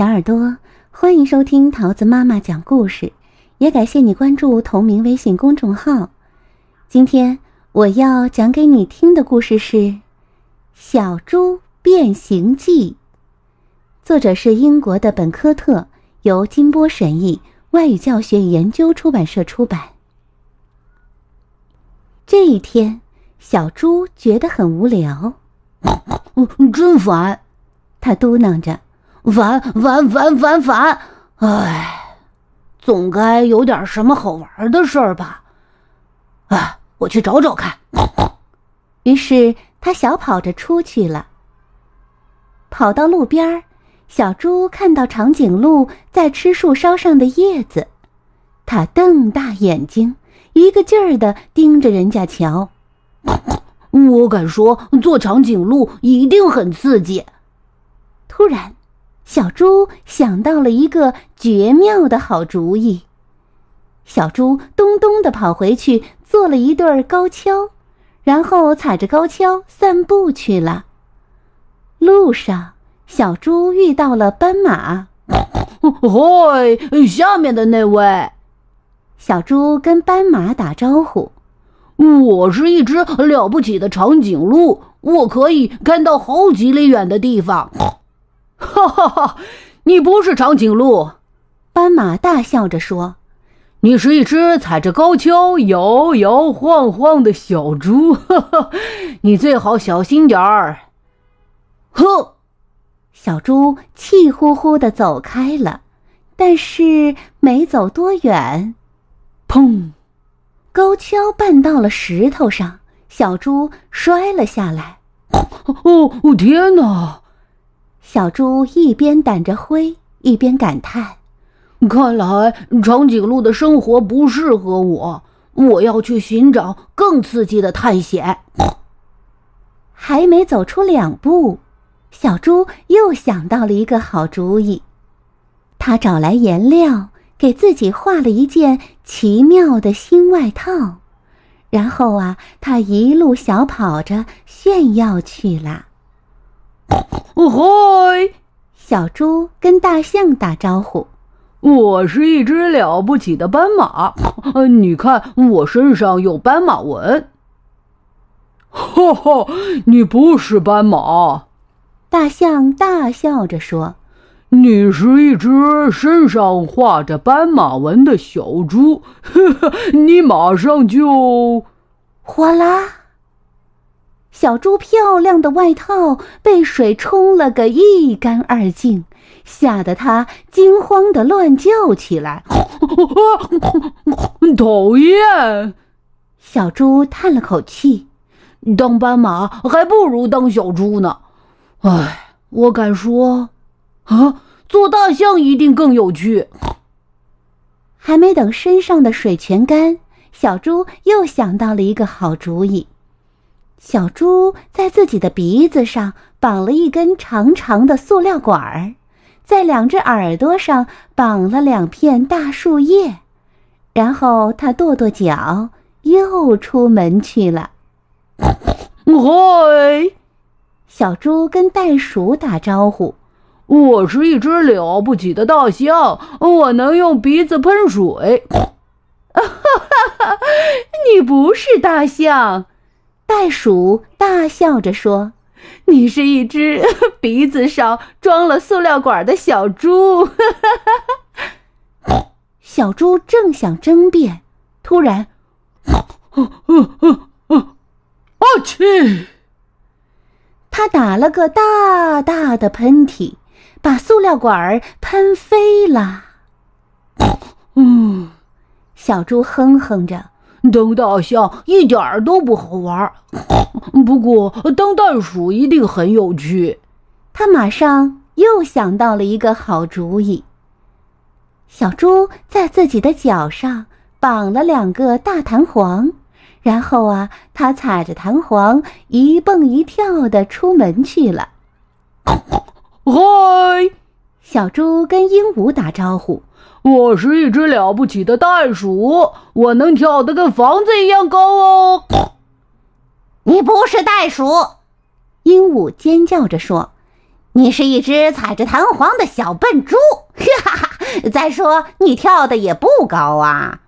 小耳朵，欢迎收听桃子妈妈讲故事，也感谢你关注同名微信公众号。今天我要讲给你听的故事是《小猪变形记》，作者是英国的本科特，由金波审译，外语教学与研究出版社出版。这一天，小猪觉得很无聊，真烦，他嘟囔着。烦烦烦烦烦！哎，总该有点什么好玩的事儿吧？哎，我去找找看。于是他小跑着出去了。跑到路边，小猪看到长颈鹿在吃树梢上的叶子，它瞪大眼睛，一个劲儿的盯着人家瞧。我敢说，做长颈鹿一定很刺激。突然。小猪想到了一个绝妙的好主意，小猪咚咚的跑回去做了一对高跷，然后踩着高跷散步去了。路上，小猪遇到了斑马。嗨，下面的那位，小猪跟斑马打招呼：“我是一只了不起的长颈鹿，我可以看到好几里远的地方。”哈哈哈！你不是长颈鹿，斑马大笑着说：“你是一只踩着高跷摇摇晃晃的小猪。哈哈，你最好小心点儿。”哼！小猪气呼呼的走开了，但是没走多远，砰！高跷绊到了石头上，小猪摔了下来。哦哦，天哪！小猪一边掸着灰，一边感叹：“看来长颈鹿的生活不适合我，我要去寻找更刺激的探险。”还没走出两步，小猪又想到了一个好主意。他找来颜料，给自己画了一件奇妙的新外套，然后啊，他一路小跑着炫耀去了。哦嗨！小猪跟大象打招呼：“我是一只了不起的斑马，你看我身上有斑马纹。”哈哈，你不是斑马！大象大笑着说：“你是一只身上画着斑马纹的小猪。呵呵，你马上就……哗啦！”小猪漂亮的外套被水冲了个一干二净，吓得它惊慌的乱叫起来。讨厌！小猪叹了口气：“当斑马还不如当小猪呢。唉，我敢说，啊，做大象一定更有趣。”还没等身上的水全干，小猪又想到了一个好主意。小猪在自己的鼻子上绑了一根长长的塑料管儿，在两只耳朵上绑了两片大树叶，然后他跺跺脚，又出门去了。嗨，小猪跟袋鼠打招呼：“我是一只了不起的大象，我能用鼻子喷水。”哈哈哈！你不是大象。袋鼠大笑着说：“你是一只 鼻子上装了塑料管的小猪。”小猪正想争辩，突然，“啊去！”他打了个大大的喷嚏，把塑料管喷飞了。嗯，小猪哼哼着。当大象一点儿都不好玩，不过当袋鼠一定很有趣。他马上又想到了一个好主意。小猪在自己的脚上绑了两个大弹簧，然后啊，他踩着弹簧一蹦一跳的出门去了。嗨，小猪跟鹦鹉打招呼。我是一只了不起的袋鼠，我能跳得跟房子一样高哦。你不是袋鼠，鹦鹉尖叫着说：“你是一只踩着弹簧的小笨猪，哈哈！再说你跳的也不高啊。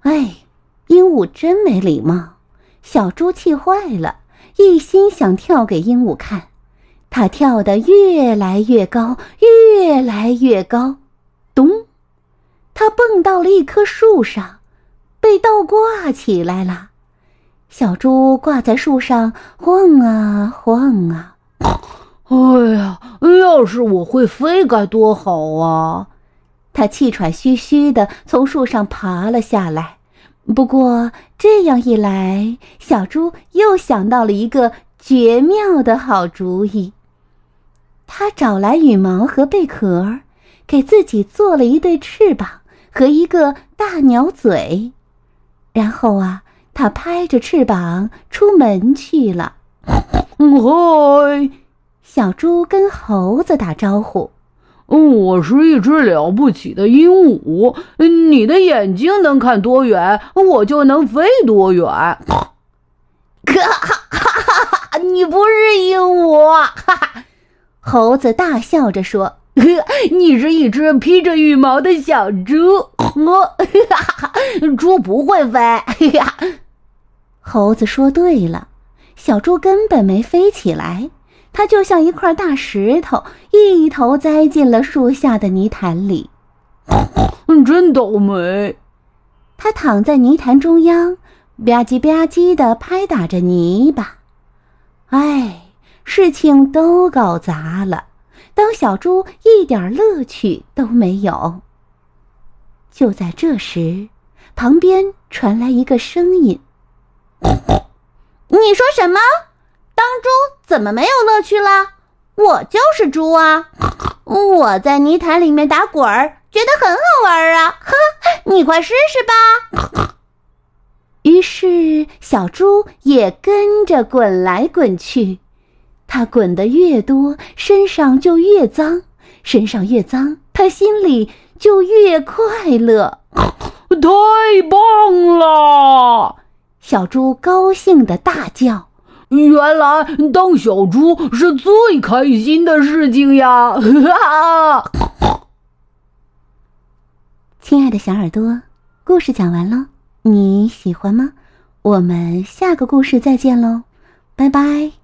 哎，鹦鹉真没礼貌。小猪气坏了，一心想跳给鹦鹉看。它跳得越来越高，越来越高。咚！它蹦到了一棵树上，被倒挂起来了。小猪挂在树上晃啊晃啊。哎呀，要是我会飞该多好啊！它气喘吁吁地从树上爬了下来。不过这样一来，小猪又想到了一个绝妙的好主意。他找来羽毛和贝壳，给自己做了一对翅膀和一个大鸟嘴。然后啊，他拍着翅膀出门去了。嗨！小猪跟猴子打招呼：“我是一只了不起的鹦鹉，你的眼睛能看多远，我就能飞多远。”哈哈哈哈！你不是鹦鹉，哈哈！猴子大笑着说：“呵 你是一只披着羽毛的小猪。”哈哈！猪不会飞。哈哈！猴子说对了，小猪根本没飞起来。它就像一块大石头，一头栽进了树下的泥潭里。真倒霉！它躺在泥潭中央，吧唧吧唧的拍打着泥巴。哎，事情都搞砸了。当小猪一点乐趣都没有。就在这时，旁边传来一个声音：“你说什么？”当猪怎么没有乐趣了？我就是猪啊！我在泥潭里面打滚儿，觉得很好玩啊！哈，你快试试吧。于是小猪也跟着滚来滚去，它滚得越多，身上就越脏；身上越脏，它心里就越快乐。太棒了！小猪高兴的大叫。原来当小猪是最开心的事情呀！亲爱的小耳朵，故事讲完了，你喜欢吗？我们下个故事再见喽，拜拜。